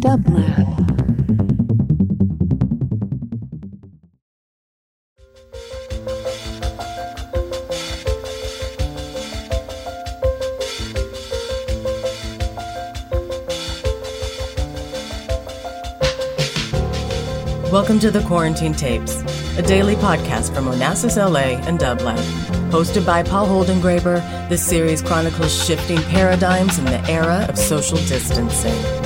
Dublab. Welcome to the Quarantine Tapes, a daily podcast from Onassis LA and Dublab. Hosted by Paul Holdengraber, this series chronicles shifting paradigms in the era of social distancing.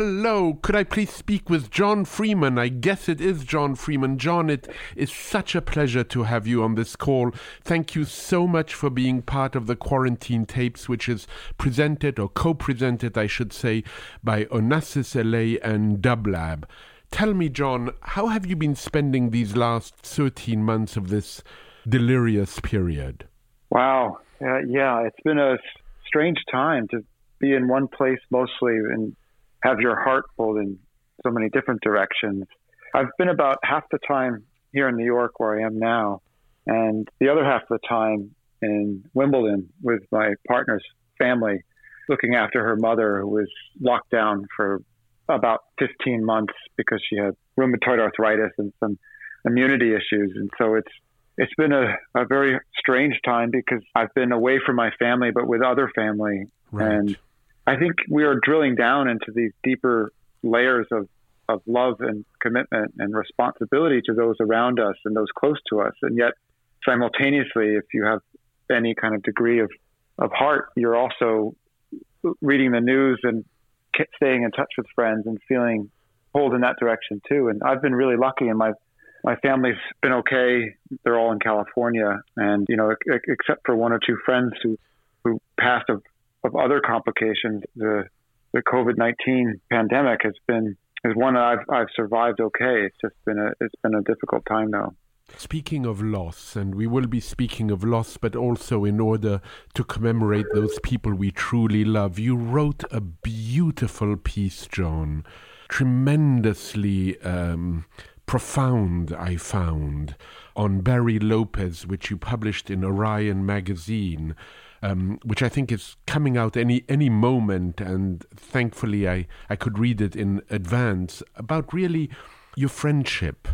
Hello, could I please speak with John Freeman? I guess it is John Freeman. John, it is such a pleasure to have you on this call. Thank you so much for being part of the Quarantine Tapes, which is presented or co presented, I should say, by Onassis LA and Dublab. Tell me, John, how have you been spending these last 13 months of this delirious period? Wow. Uh, yeah, it's been a strange time to be in one place mostly and have your heart pulled in so many different directions. I've been about half the time here in New York where I am now, and the other half of the time in Wimbledon with my partner's family, looking after her mother who was locked down for about 15 months because she had rheumatoid arthritis and some immunity issues. And so it's it's been a, a very strange time because I've been away from my family, but with other family. Right. And I think we are drilling down into these deeper layers of, of love and commitment and responsibility to those around us and those close to us. And yet, simultaneously, if you have any kind of degree of, of heart, you're also reading the news and staying in touch with friends and feeling pulled in that direction too. And I've been really lucky, and my my family's been okay. They're all in California, and you know, except for one or two friends who who passed of of other complications, the the COVID nineteen pandemic has been is one that I've I've survived okay. It's just been a it's been a difficult time though. Speaking of loss, and we will be speaking of loss, but also in order to commemorate those people we truly love, you wrote a beautiful piece, John, tremendously um, profound, I found, on Barry Lopez, which you published in Orion magazine um, which I think is coming out any any moment, and thankfully I, I could read it in advance about really your friendship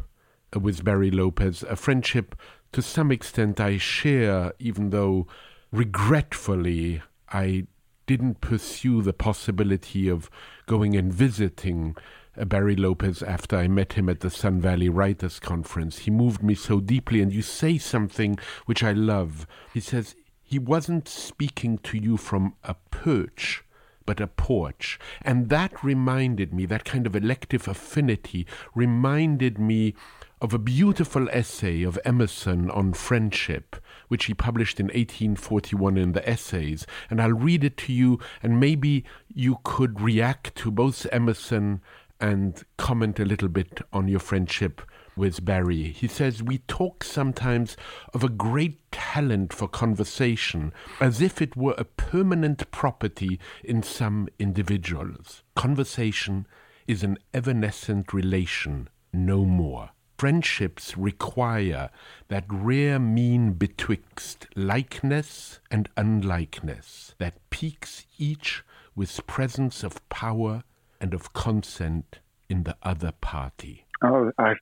with Barry Lopez, a friendship to some extent I share, even though regretfully I didn't pursue the possibility of going and visiting uh, Barry Lopez after I met him at the Sun Valley Writers Conference. He moved me so deeply, and you say something which I love. He says, he wasn't speaking to you from a perch, but a porch. And that reminded me, that kind of elective affinity reminded me of a beautiful essay of Emerson on friendship, which he published in 1841 in the Essays. And I'll read it to you, and maybe you could react to both Emerson and comment a little bit on your friendship with Barry. He says, We talk sometimes of a great talent for conversation as if it were a permanent property in some individuals. Conversation is an evanescent relation, no more. Friendships require that rare mean betwixt likeness and unlikeness that piques each with presence of power and of consent in the other party. Oh, I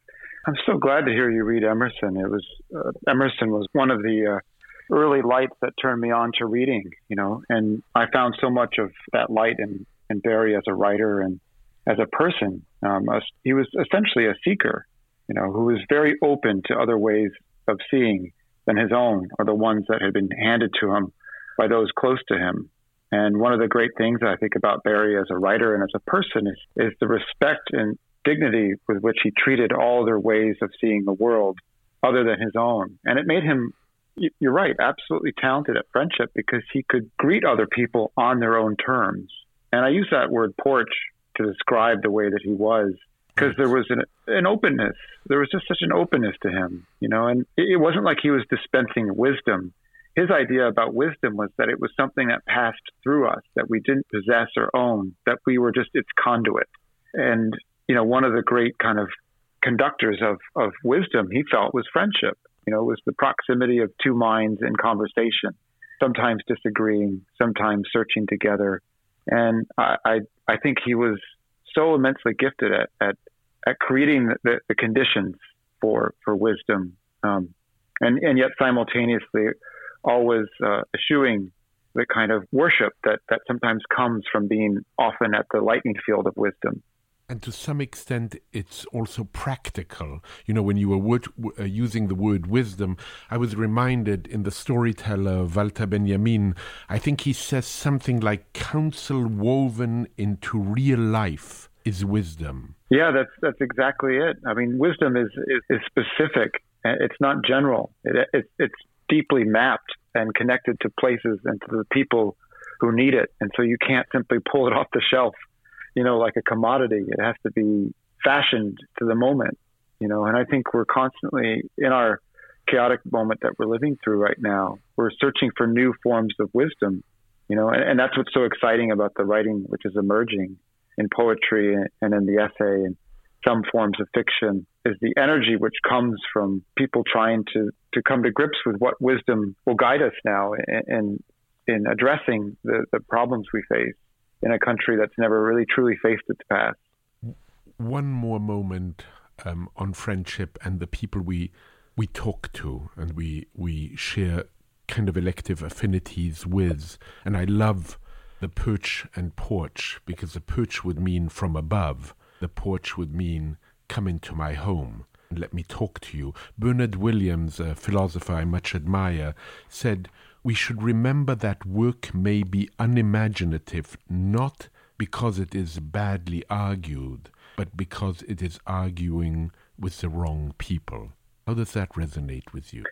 I'm so glad to hear you read Emerson. It was uh, Emerson was one of the uh, early lights that turned me on to reading, you know, and I found so much of that light in, in Barry as a writer and as a person. Um, he was essentially a seeker, you know, who was very open to other ways of seeing than his own or the ones that had been handed to him by those close to him. And one of the great things I think about Barry as a writer and as a person is, is the respect and dignity with which he treated all their ways of seeing the world other than his own. And it made him, you're right, absolutely talented at friendship because he could greet other people on their own terms. And I use that word porch to describe the way that he was because there was an, an openness. There was just such an openness to him, you know, and it wasn't like he was dispensing wisdom. His idea about wisdom was that it was something that passed through us, that we didn't possess or own, that we were just its conduit. And you know, one of the great kind of conductors of, of wisdom he felt was friendship. You know, it was the proximity of two minds in conversation, sometimes disagreeing, sometimes searching together. And I, I, I think he was so immensely gifted at, at, at creating the, the conditions for, for wisdom. Um, and, and yet simultaneously always uh, eschewing the kind of worship that, that sometimes comes from being often at the lightning field of wisdom. And to some extent, it's also practical. You know, when you were word, uh, using the word wisdom, I was reminded in the storyteller Walter Benjamin, I think he says something like counsel woven into real life is wisdom. Yeah, that's that's exactly it. I mean, wisdom is is, is specific. It's not general. It, it, it's deeply mapped and connected to places and to the people who need it. And so you can't simply pull it off the shelf, you know, like a commodity. It has to be fashioned to the moment, you know. And I think we're constantly in our chaotic moment that we're living through right now. We're searching for new forms of wisdom, you know, and, and that's what's so exciting about the writing which is emerging in poetry and in the essay and some forms of fiction is the energy which comes from people trying to, to come to grips with what wisdom will guide us now in, in addressing the, the problems we face in a country that's never really truly faced its past. One more moment um, on friendship and the people we we talk to and we we share kind of elective affinities with, and I love the perch and porch because the perch would mean from above the porch would mean come into my home and let me talk to you. Bernard Williams, a philosopher I much admire, said, We should remember that work may be unimaginative not because it is badly argued, but because it is arguing with the wrong people. How does that resonate with you?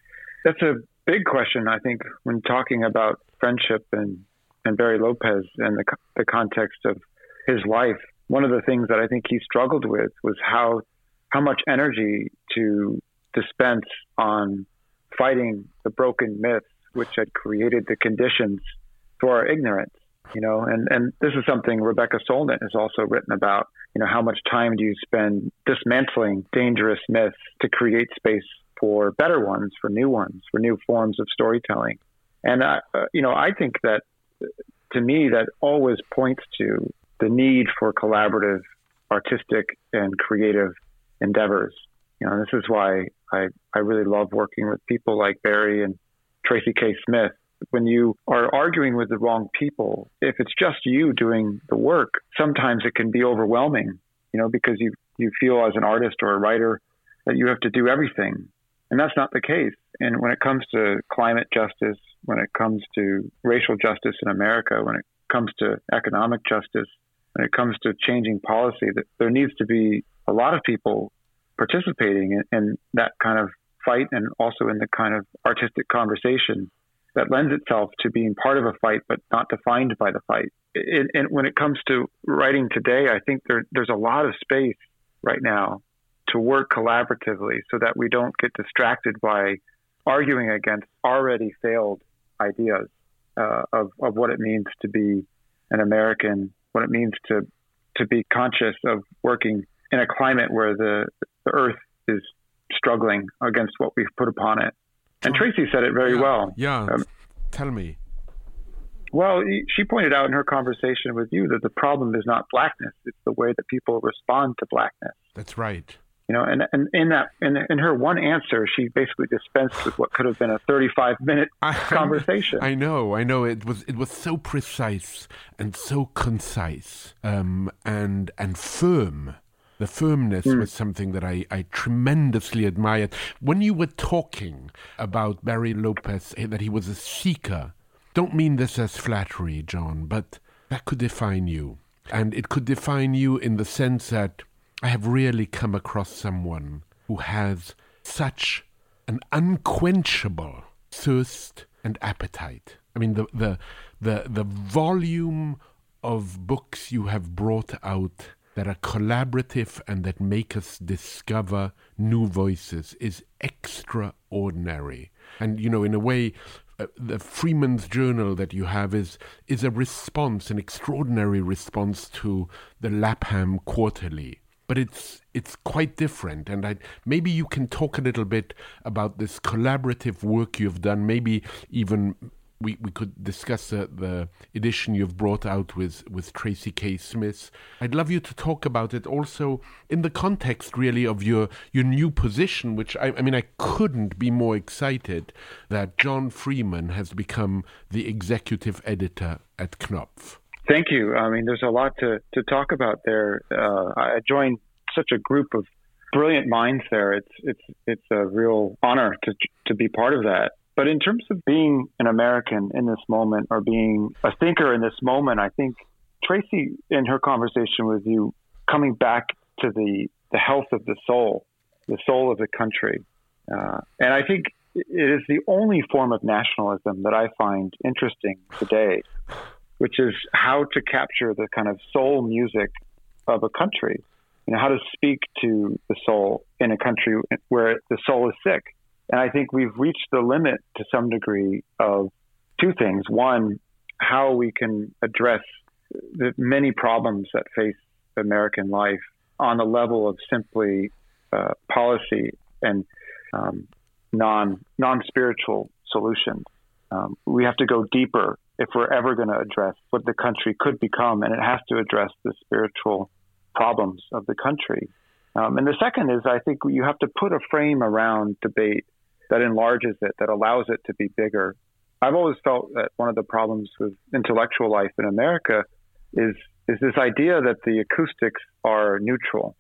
That's a big question, I think, when talking about friendship and, and Barry Lopez and the, the context of his life one of the things that I think he struggled with was how how much energy to dispense on fighting the broken myths which had created the conditions for our ignorance. You know, and, and this is something Rebecca Solnit has also written about. You know, how much time do you spend dismantling dangerous myths to create space for better ones, for new ones, for new forms of storytelling? And I, uh, you know, I think that to me that always points to the need for collaborative, artistic, and creative endeavors. You know, this is why I, I really love working with people like Barry and Tracy K. Smith. When you are arguing with the wrong people, if it's just you doing the work, sometimes it can be overwhelming, you know, because you, you feel as an artist or a writer that you have to do everything. And that's not the case. And when it comes to climate justice, when it comes to racial justice in America, when it comes to economic justice, when it comes to changing policy, that there needs to be a lot of people participating in, in that kind of fight and also in the kind of artistic conversation that lends itself to being part of a fight but not defined by the fight. And when it comes to writing today, I think there, there's a lot of space right now to work collaboratively so that we don't get distracted by arguing against already failed ideas uh, of, of what it means to be an American what it means to to be conscious of working in a climate where the the earth is struggling against what we've put upon it. And Tracy said it very yeah, well. Yeah. Um, Tell me. Well, she pointed out in her conversation with you that the problem is not blackness; it's the way that people respond to blackness. That's right. You know, and, and in that in, in her one answer, she basically dispensed with what could have been a 35 minute conversation. I know, I know. It was it was so precise and so concise um, and and firm. The firmness mm. was something that I, I tremendously admired. When you were talking about Barry Lopez, eh, that he was a seeker, don't mean this as flattery, John, but that could define you. And it could define you in the sense that I have rarely come across someone who has such an unquenchable thirst and appetite. I mean, the, the, the, the volume of books you have brought out that are collaborative and that make us discover new voices is extraordinary. And, you know, in a way, uh, the Freeman's Journal that you have is is a response, an extraordinary response to the Lapham Quarterly but it's it's quite different. And I, maybe you can talk a little bit about this collaborative work you've done. Maybe even we, we could discuss uh, the edition you've brought out with, with Tracy K. Smith. I'd love you to talk about it also in the context, really, of your, your new position, which I, I mean, I couldn't be more excited that John Freeman has become the executive editor at Knopf. Thank you. I mean, there's a lot to, to talk about there. Uh, I joined such a group of brilliant minds there. It's it's it's a real honor to to be part of that. But in terms of being an American in this moment or being a thinker in this moment, I think Tracy, in her conversation with you, coming back to the, the health of the soul, the soul of the country. Uh, and I think it is the only form of nationalism that I find interesting today, which is how to capture the kind of soul music of a country. You know, how to speak to the soul in a country where the soul is sick and I think we've reached the limit to some degree of two things. One, how we can address the many problems that face American life on the level of simply uh, policy and um, non non spiritual solutions. Um, we have to go deeper if we're ever going to address what the country could become, and it has to address the spiritual problems of the country. Um, and the second is, I think you have to put a frame around debate that enlarges it, that allows it to be bigger. I've always felt that one of the problems with intellectual life in America is is this idea that the acoustics are neutral.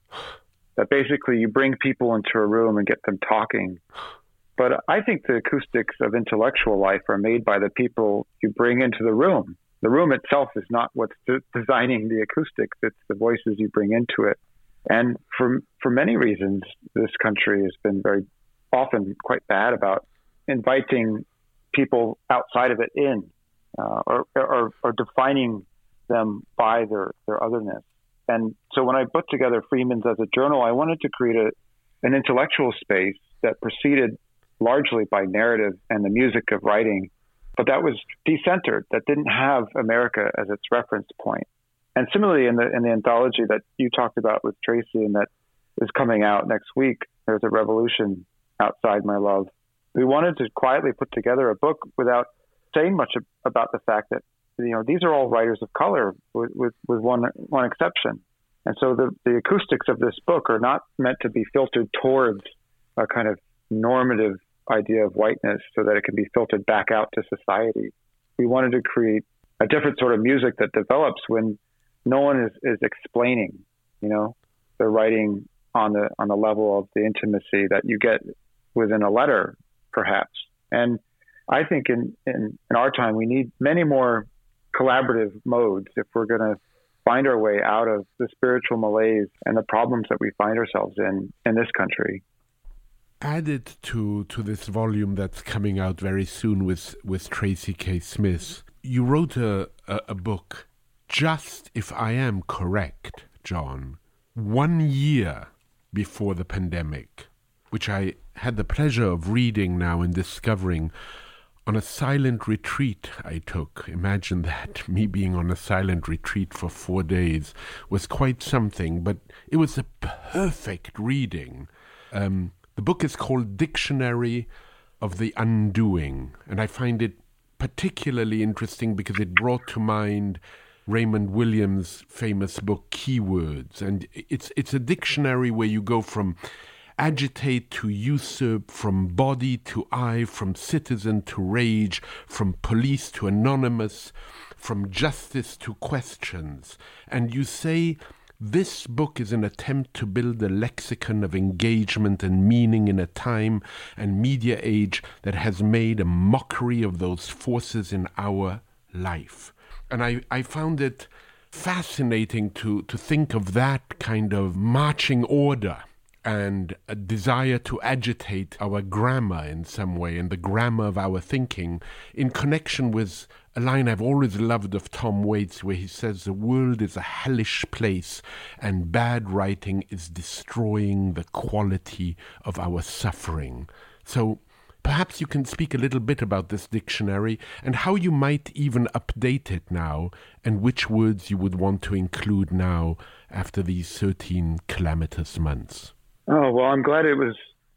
That basically you bring people into a room and get them talking. But I think the acoustics of intellectual life are made by the people you bring into the room. The room itself is not what's de- designing the acoustics, it's the voices you bring into it. And for for many reasons, this country has been very often quite bad about inviting people outside of it in uh, or, or, or, defining them by their, their otherness. And so when I put together Freeman's as a journal, I wanted to create a, an intellectual space that proceeded largely by narrative and the music of writing, but that was decentered, that didn't have America as its reference point. And similarly, in the in the anthology that you talked about with Tracy and that is coming out next week, there's a revolution outside my love. We wanted to quietly put together a book without saying much about the fact that you know these are all writers of color, with with, with one one exception. And so the the acoustics of this book are not meant to be filtered towards a kind of normative idea of whiteness, so that it can be filtered back out to society. We wanted to create a different sort of music that develops when no one is, is explaining. You know, they're writing on the on the level of the intimacy that you get within a letter, perhaps. And I think in, in, in our time, we need many more collaborative modes if we're going to find our way out of the spiritual malaise and the problems that we find ourselves in in this country. Added to, to this volume that's coming out very soon with, with Tracy K. Smith, you wrote a, a, a book, Just If I Am Correct, John, one year before the pandemic which I had the pleasure of reading now and discovering on a silent retreat I took. Imagine that, me being on a silent retreat for four days was quite something, but it was a perfect reading. Um, the book is called Dictionary of the Undoing, and I find it particularly interesting because it brought to mind Raymond Williams' famous book Keywords, and it's it's a dictionary where you go from agitate to usurp, from body to eye, from citizen to rage, from police to anonymous, from justice to questions. And you say, this book is an attempt to build a lexicon of engagement and meaning in a time and media age that has made a mockery of those forces in our life. And I, I found it fascinating to, to think of that kind of marching order and a desire to agitate our grammar in some way and the grammar of our thinking in connection with a line I've always loved of Tom Waits where he says the world is a hellish place and bad writing is destroying the quality of our suffering. So Perhaps you can speak a little bit about this dictionary and how you might even update it now, and which words you would want to include now after these 13 calamitous months. Oh, well, I'm glad it was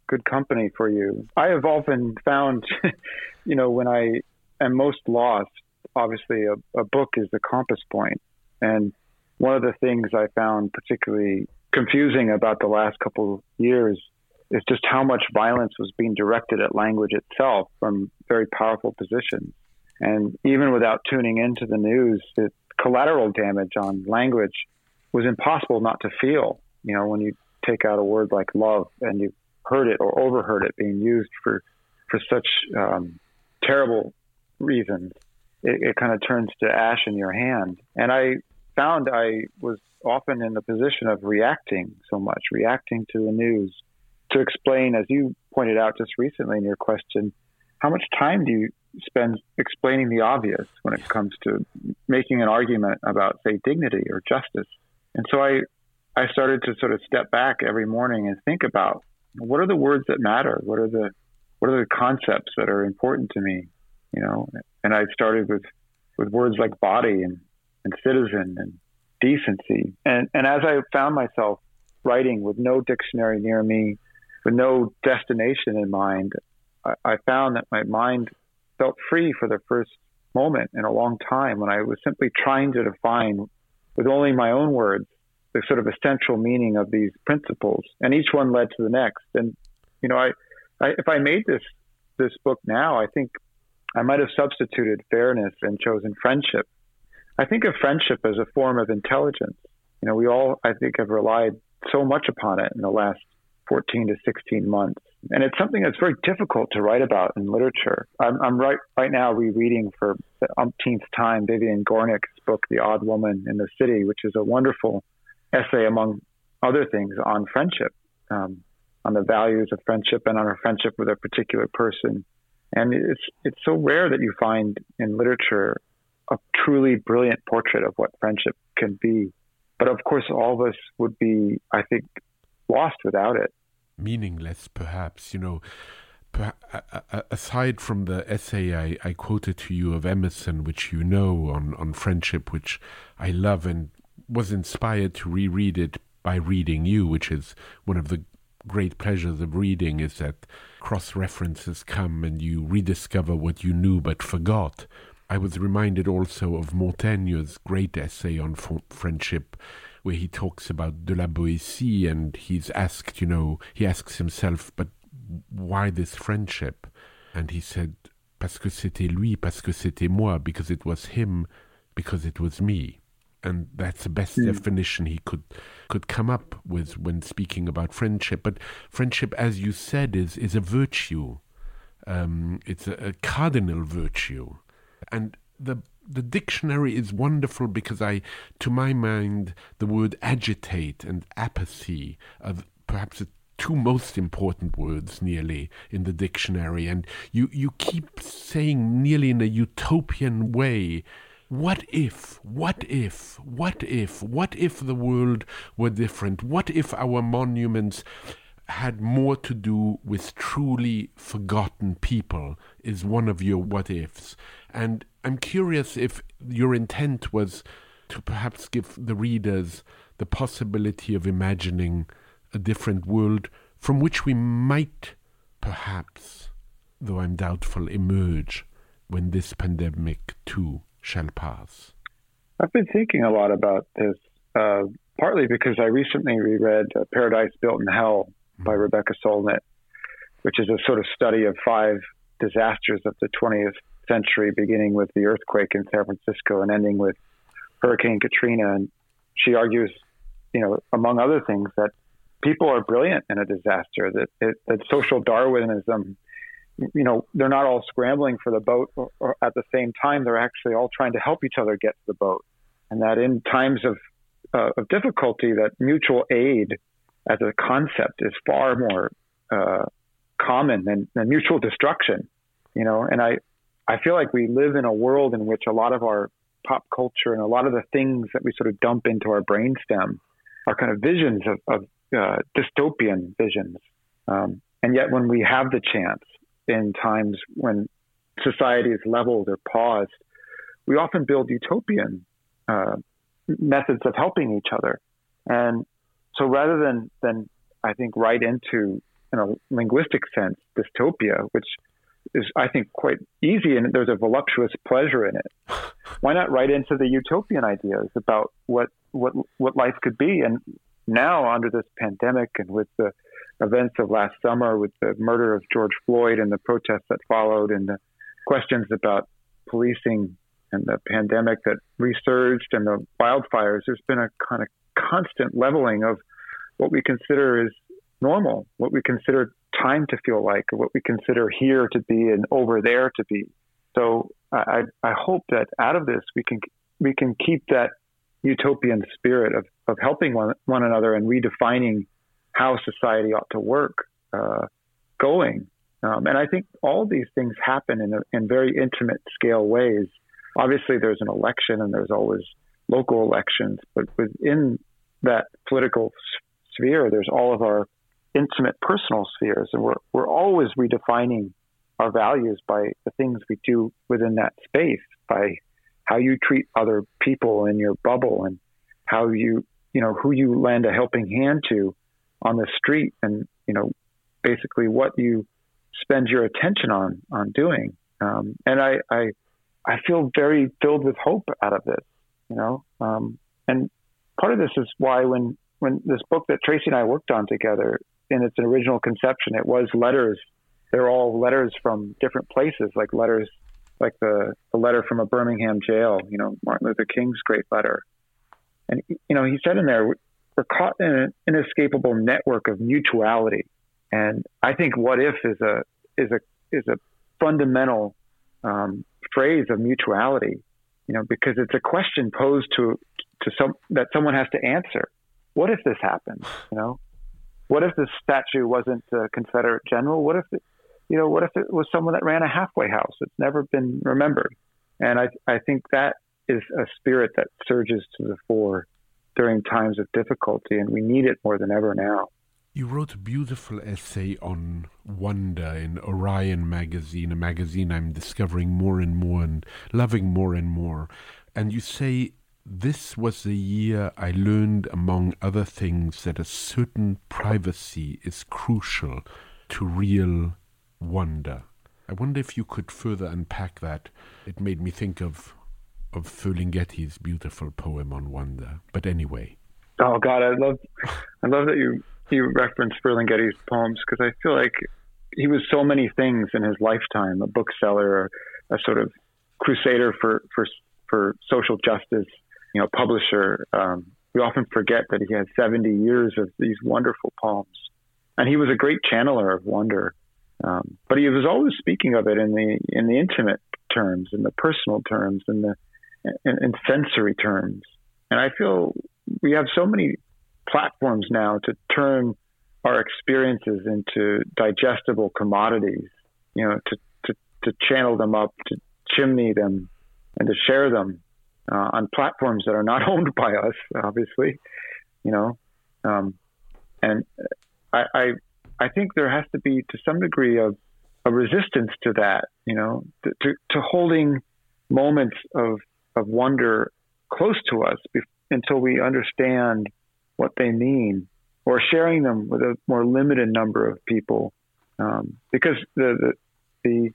good company for you. I have often found, you know, when I am most lost, obviously a, a book is the compass point. And one of the things I found particularly confusing about the last couple of years is just how much violence was being directed at language itself from very powerful positions. And even without tuning into the news, the collateral damage on language was impossible not to feel. You know, when you take out a word like love and you heard it or overheard it being used for for such um, terrible reasons, it, it kind of turns to ash in your hand. And I found I was often in the position of reacting so much, reacting to the news to explain, as you pointed out just recently in your question, how much time do you spend explaining the obvious when it comes to making an argument about, say, dignity or justice? And so I, I started to sort of step back every morning and think about what are the words that matter? What are the, what are the concepts that are important to me? You know, and I started with, with words like body and, and citizen and decency. And, and as I found myself writing with no dictionary near me, with no destination in mind, I, I found that my mind felt free for the first moment in a long time when I was simply trying to define with only my own words the sort of essential meaning of these principles, and each one led to the next. And you know, I, I if I made this this book now, I think I might have substituted fairness and chosen friendship. I think of friendship as a form of intelligence. You know, we all I think have relied so much upon it in the last 14 to 16 months. And it's something that's very difficult to write about in literature. I'm, I'm right, right now rereading for the umpteenth time Vivian Gornick's book, The Odd Woman and the City, which is a wonderful essay, among other things, on friendship, um, on the values of friendship and on a friendship with a particular person. And it's, it's so rare that you find in literature a truly brilliant portrait of what friendship can be. But of course, all of us would be, I think, lost without it. Meaningless, perhaps, you know. Aside from the essay I, I quoted to you of Emerson, which you know on, on friendship, which I love and was inspired to reread it by reading you, which is one of the great pleasures of reading, is that cross references come and you rediscover what you knew but forgot. I was reminded also of Montaigne's great essay on friendship, where he talks about de la Boétie and he's asked, you know, he asks himself, but why this friendship? And he said, parce que c'était lui, parce que c'était moi, because it was him, because it was me. And that's the best mm. definition he could could come up with when speaking about friendship. But friendship, as you said, is is a virtue. Um, it's a, a cardinal virtue, and the the dictionary is wonderful because I, to my mind, the word agitate and apathy are perhaps the two most important words nearly in the dictionary. And you, you keep saying nearly in a utopian way, what if, what if, what if, what if the world were different? What if our monuments had more to do with truly forgotten people is one of your what ifs. And I'm curious if your intent was to perhaps give the readers the possibility of imagining a different world from which we might perhaps, though I'm doubtful, emerge when this pandemic too shall pass. I've been thinking a lot about this, uh, partly because I recently reread uh, Paradise Built in Hell by mm-hmm. Rebecca Solnit, which is a sort of study of five disasters of the 20th century, beginning with the earthquake in San Francisco and ending with Hurricane Katrina. And she argues, you know, among other things, that people are brilliant in a disaster, that, it, that social Darwinism, you know, they're not all scrambling for the boat or, or at the same time, they're actually all trying to help each other get to the boat. And that in times of, uh, of difficulty, that mutual aid as a concept is far more uh, common than, than mutual destruction. You know, and I, I feel like we live in a world in which a lot of our pop culture and a lot of the things that we sort of dump into our brainstem are kind of visions of, of uh, dystopian visions. Um, and yet, when we have the chance in times when society is leveled or paused, we often build utopian uh, methods of helping each other. And so rather than, than I think, right into, in a linguistic sense, dystopia, which is, I think, quite easy and there's a voluptuous pleasure in it. Why not write into the utopian ideas about what, what, what life could be? And now, under this pandemic and with the events of last summer, with the murder of George Floyd and the protests that followed, and the questions about policing and the pandemic that resurged and the wildfires, there's been a kind of constant leveling of what we consider is normal, what we consider time to feel like, what we consider here to be and over there to be. So I, I hope that out of this we can we can keep that utopian spirit of, of helping one, one another and redefining how society ought to work uh, going. Um, and I think all these things happen in, a, in very intimate scale ways. Obviously, there's an election and there's always local elections, but within that political sphere, there's all of our intimate personal spheres, and we're we're always redefining our values by the things we do within that space, by how you treat other people in your bubble, and how you you know who you lend a helping hand to on the street, and you know basically what you spend your attention on on doing. Um, and I, I I feel very filled with hope out of this, you know. Um, and part of this is why when when this book that Tracy and I worked on together in its original conception, it was letters. They're all letters from different places, like letters, like the, the letter from a Birmingham jail, you know, Martin Luther King's great letter. And, you know, he said in there, we're caught in an inescapable network of mutuality. And I think what if is a, is a, is a fundamental um, phrase of mutuality, you know, because it's a question posed to, to some, that someone has to answer. What if this happens? You know, what if this statue wasn't a Confederate general? What if it, you know, what if it was someone that ran a halfway house? It's never been remembered. And I, I think that is a spirit that surges to the fore during times of difficulty, and we need it more than ever now. You wrote a beautiful essay on wonder in Orion magazine, a magazine I'm discovering more and more and loving more and more. And you say this was the year I learned, among other things, that a certain privacy is crucial to real wonder. I wonder if you could further unpack that. It made me think of of Ferlinghetti's beautiful poem on wonder. But anyway. Oh God, I love, I love that you you reference Ferlinghetti's poems because I feel like he was so many things in his lifetime: a bookseller, a, a sort of crusader for for for social justice, you know, publisher. Um, we often forget that he had 70 years of these wonderful poems, and he was a great channeler of wonder. Um, but he was always speaking of it in the in the intimate terms, in the personal terms, in the in, in sensory terms. And I feel we have so many platforms now to turn our experiences into digestible commodities. You know, to to, to channel them up, to chimney them, and to share them uh, on platforms that are not owned by us, obviously, you know. Um, and I, I, I think there has to be, to some degree, of a resistance to that, you know, to, to, to holding moments of, of wonder close to us be- until we understand what they mean, or sharing them with a more limited number of people, um, because the, the the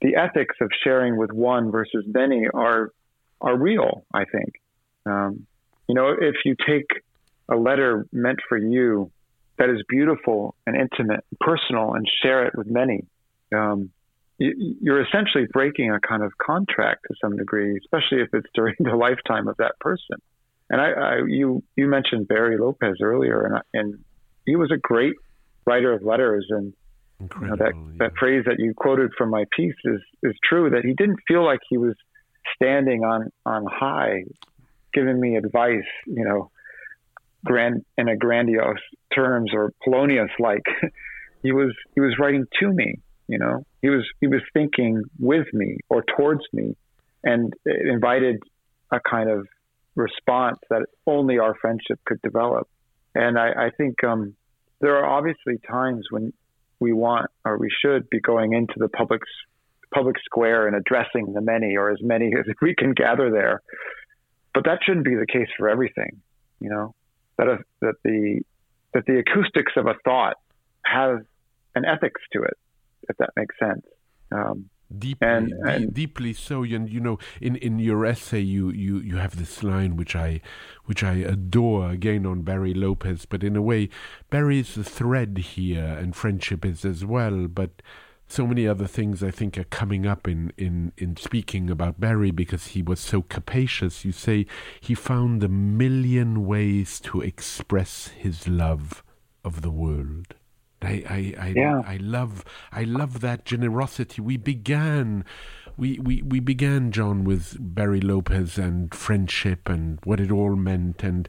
the ethics of sharing with one versus many are are real, I think. Um, you know, if you take a letter meant for you that is beautiful and intimate, and personal, and share it with many, um, you, are essentially breaking a kind of contract to some degree, especially if it's during the lifetime of that person. And I, I you you mentioned Barry Lopez earlier, and and he was a great writer of letters, and you know, that yeah. that phrase that you quoted from my piece is is true. That he didn't feel like he was standing on on high, giving me advice, you know, grand in a grandiose terms or Polonius like. he was he was writing to me, you know. He was he was thinking with me or towards me, and it invited a kind of response that only our friendship could develop. And I, I think um, there are obviously times when we want or we should be going into the public public square and addressing the many or as many as we can gather there. But that shouldn't be the case for everything. You know that a, that the that the acoustics of a thought have an ethics to it, if that makes sense. Um, deeply, and, and deeply so. And you know, in, in your essay, you, you, you have this line which I which I adore again on Barry Lopez. But in a way, Barry is the thread here, and friendship is as well. But so many other things I think are coming up in, in, in speaking about Barry because he was so capacious. You say he found a million ways to express his love of the world. I I I, yeah. I love I love that generosity. We began we, we, we began John with Barry Lopez and friendship and what it all meant and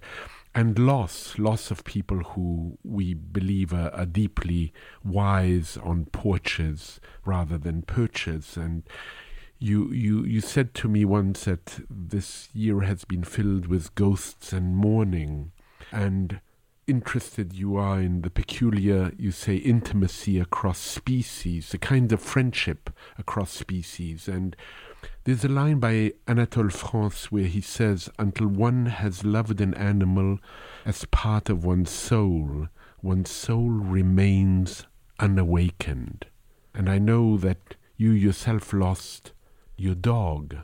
and loss loss of people who we believe are, are deeply wise on porches rather than perches and you, you you said to me once that this year has been filled with ghosts and mourning and interested you are in the peculiar, you say, intimacy across species, the kind of friendship across species. And there's a line by Anatole France where he says, Until one has loved an animal as part of one's soul, one's soul remains unawakened. And I know that you yourself lost your dog.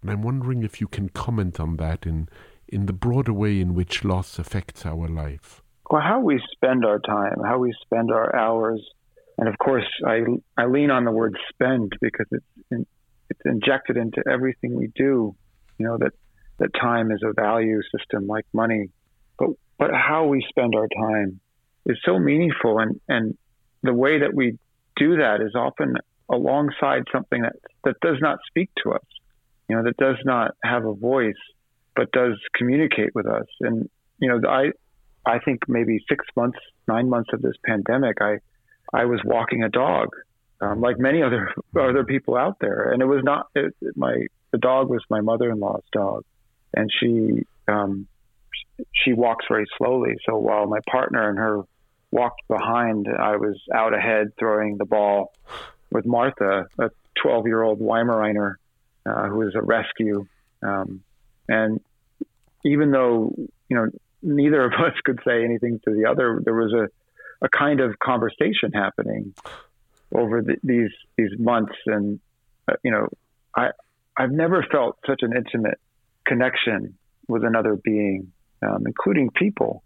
And I'm wondering if you can comment on that in, in the broader way in which loss affects our life well, how we spend our time, how we spend our hours, and of course, I I lean on the word spend because it's in, it's injected into everything we do. You know that that time is a value system like money, but but how we spend our time is so meaningful, and and the way that we do that is often alongside something that that does not speak to us. You know that does not have a voice, but does communicate with us. And you know, I I think maybe six months, nine months of this pandemic, I I was walking a dog, um, like many other other people out there, and it was not it, my the dog was my mother-in-law's dog, and she um, she walks very slowly. So while my partner and her walked behind, I was out ahead throwing the ball with Martha, a 12-year-old Weimaraner uh, who is a rescue, um, and even though you know neither of us could say anything to the other. There was a, a kind of conversation happening over the, these these months, and uh, you know, I I've never felt such an intimate connection with another being, um, including people.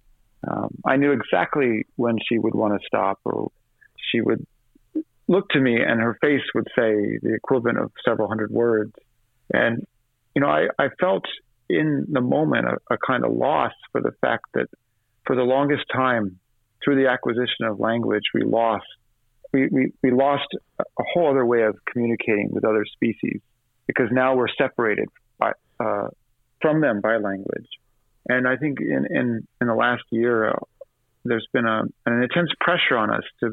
Um, I knew exactly when she would want to stop, or she would look to me, and her face would say the equivalent of several hundred words. And you know, I, I felt in the moment a, a kind of loss for the fact that for the longest time, through the acquisition of language, we lost we, we, we lost a whole other way of communicating with other species because now we're separated by, uh, from them by language. And I think in, in, in the last year, uh, there's been a, an intense pressure on us to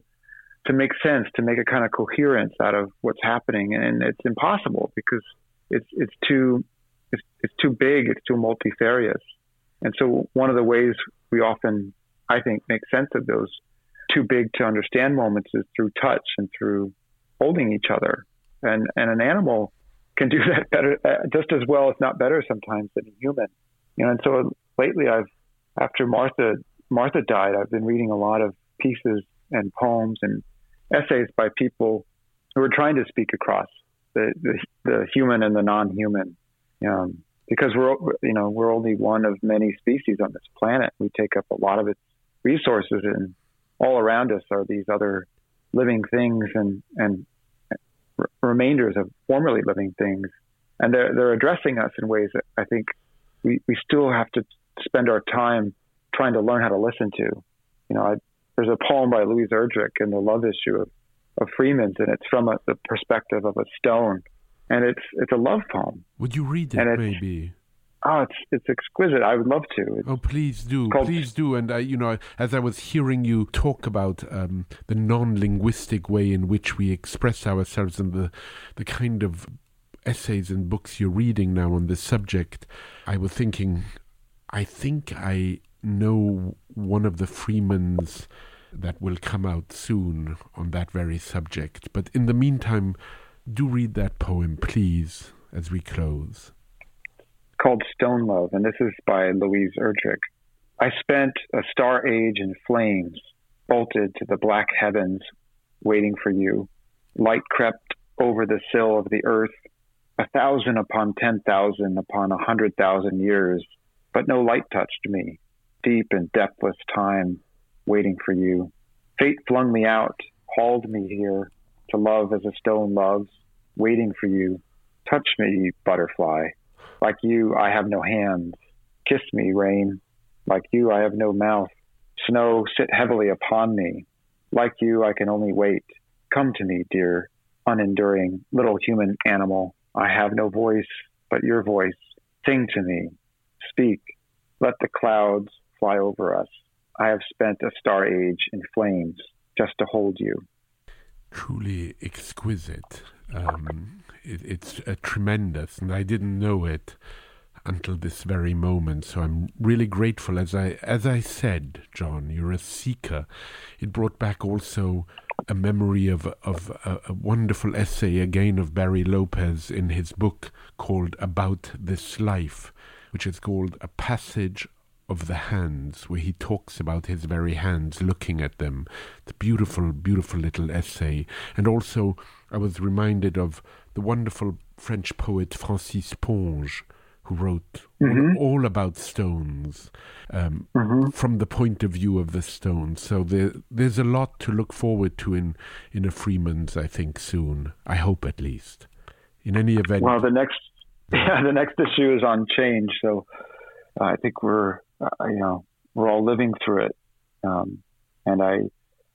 to make sense, to make a kind of coherence out of what's happening, and it's impossible because it's it's too it's, it's too big, it's too multifarious. And so one of the ways we often, I think, make sense of those too big to understand moments is through touch and through holding each other. And, and an animal can do that better, uh, just as well, if not better sometimes than a human. You know, and so lately I've, after Martha, Martha died, I've been reading a lot of pieces and poems and essays by people who are trying to speak across the, the, the human and the non-human um, because we're you know we're only one of many species on this planet. We take up a lot of its resources, and all around us are these other living things and and r- remainders of formerly living things, and they're they're addressing us in ways that I think we we still have to spend our time trying to learn how to listen to. You know, I, there's a poem by Louise Erdrich in the love issue of, of Freeman's, and it's from a, the perspective of a stone and it's it's a love poem. Would you read it, maybe? Oh, it's it's exquisite. I would love to. It's oh, please do, called, please do. And I, you know, as I was hearing you talk about um, the non-linguistic way in which we express ourselves and the the kind of essays and books you're reading now on this subject, I was thinking, I think I know one of the Freeman's that will come out soon on that very subject. But in the meantime, do read that poem, please, as we close. Called Stone Love, and this is by Louise Erdrich. I spent a star age in flames, bolted to the black heavens, waiting for you. Light crept over the sill of the earth, a thousand upon ten thousand upon a hundred thousand years, but no light touched me. Deep and depthless time, waiting for you. Fate flung me out, hauled me here to love as a stone loves, waiting for you. Touch me, butterfly. Like you, I have no hands. Kiss me, rain. Like you, I have no mouth. Snow, sit heavily upon me. Like you, I can only wait. Come to me, dear, unenduring little human animal. I have no voice but your voice. Sing to me. Speak. Let the clouds fly over us. I have spent a star age in flames just to hold you. Truly exquisite. Um, it, it's tremendous, and I didn't know it until this very moment. So I'm really grateful. As I as I said, John, you're a seeker. It brought back also a memory of of a, a wonderful essay again of Barry Lopez in his book called About This Life, which is called A Passage of the hands, where he talks about his very hands, looking at them. The beautiful, beautiful little essay. And also, I was reminded of the wonderful French poet Francis Ponge, who wrote mm-hmm. all, about stones um, mm-hmm. from the point of view of the stone. So there, there's a lot to look forward to in, in a Freeman's, I think, soon. I hope at least. In any event. Well, the next, yeah, the next issue is on change. So uh, I think we're uh, you know, we're all living through it, um, and I,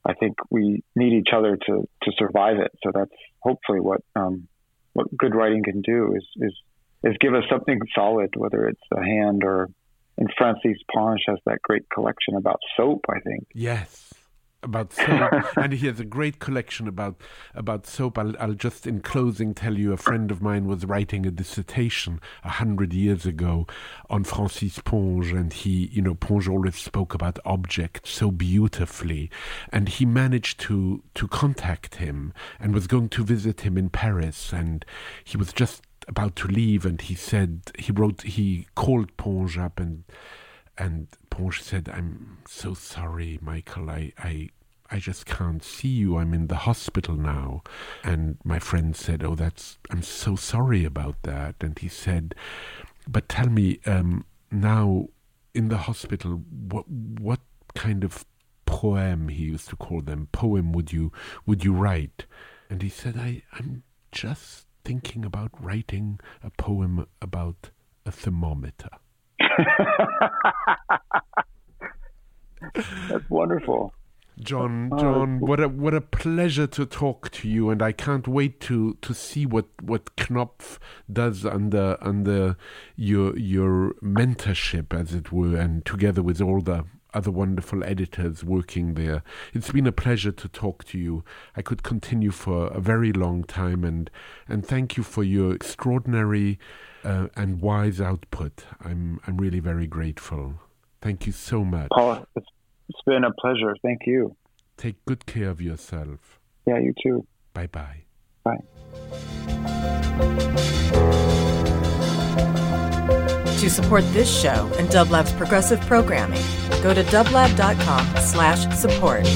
I think we need each other to to survive it. So that's hopefully what um, what good writing can do is is is give us something solid, whether it's a hand or. And Francis Ponge has that great collection about soap. I think. Yes about soap, and he has a great collection about about soap. I'll, I'll just in closing tell you a friend of mine was writing a dissertation a hundred years ago on Francis Ponge, and he, you know, Ponge always spoke about objects so beautifully, and he managed to to contact him and was going to visit him in Paris, and he was just about to leave, and he said he wrote he called Ponge up and and Ponge said, I'm so sorry, Michael. I, I, I just can't see you. I'm in the hospital now. And my friend said, Oh, that's, I'm so sorry about that. And he said, But tell me, um, now in the hospital, what, what kind of poem, he used to call them, poem would you, would you write? And he said, I, I'm just thinking about writing a poem about a thermometer. That's wonderful. John, John, what a what a pleasure to talk to you, and I can't wait to, to see what, what Knopf does under under your your mentorship, as it were, and together with all the other wonderful editors working there. It's been a pleasure to talk to you. I could continue for a very long time, and and thank you for your extraordinary uh, and wise output. I'm I'm really very grateful. Thank you so much. Paul, it's, it's been a pleasure. Thank you. Take good care of yourself. Yeah, you too. Bye bye. Bye. To support this show and Dublab's progressive programming, go to dublab.com slash support.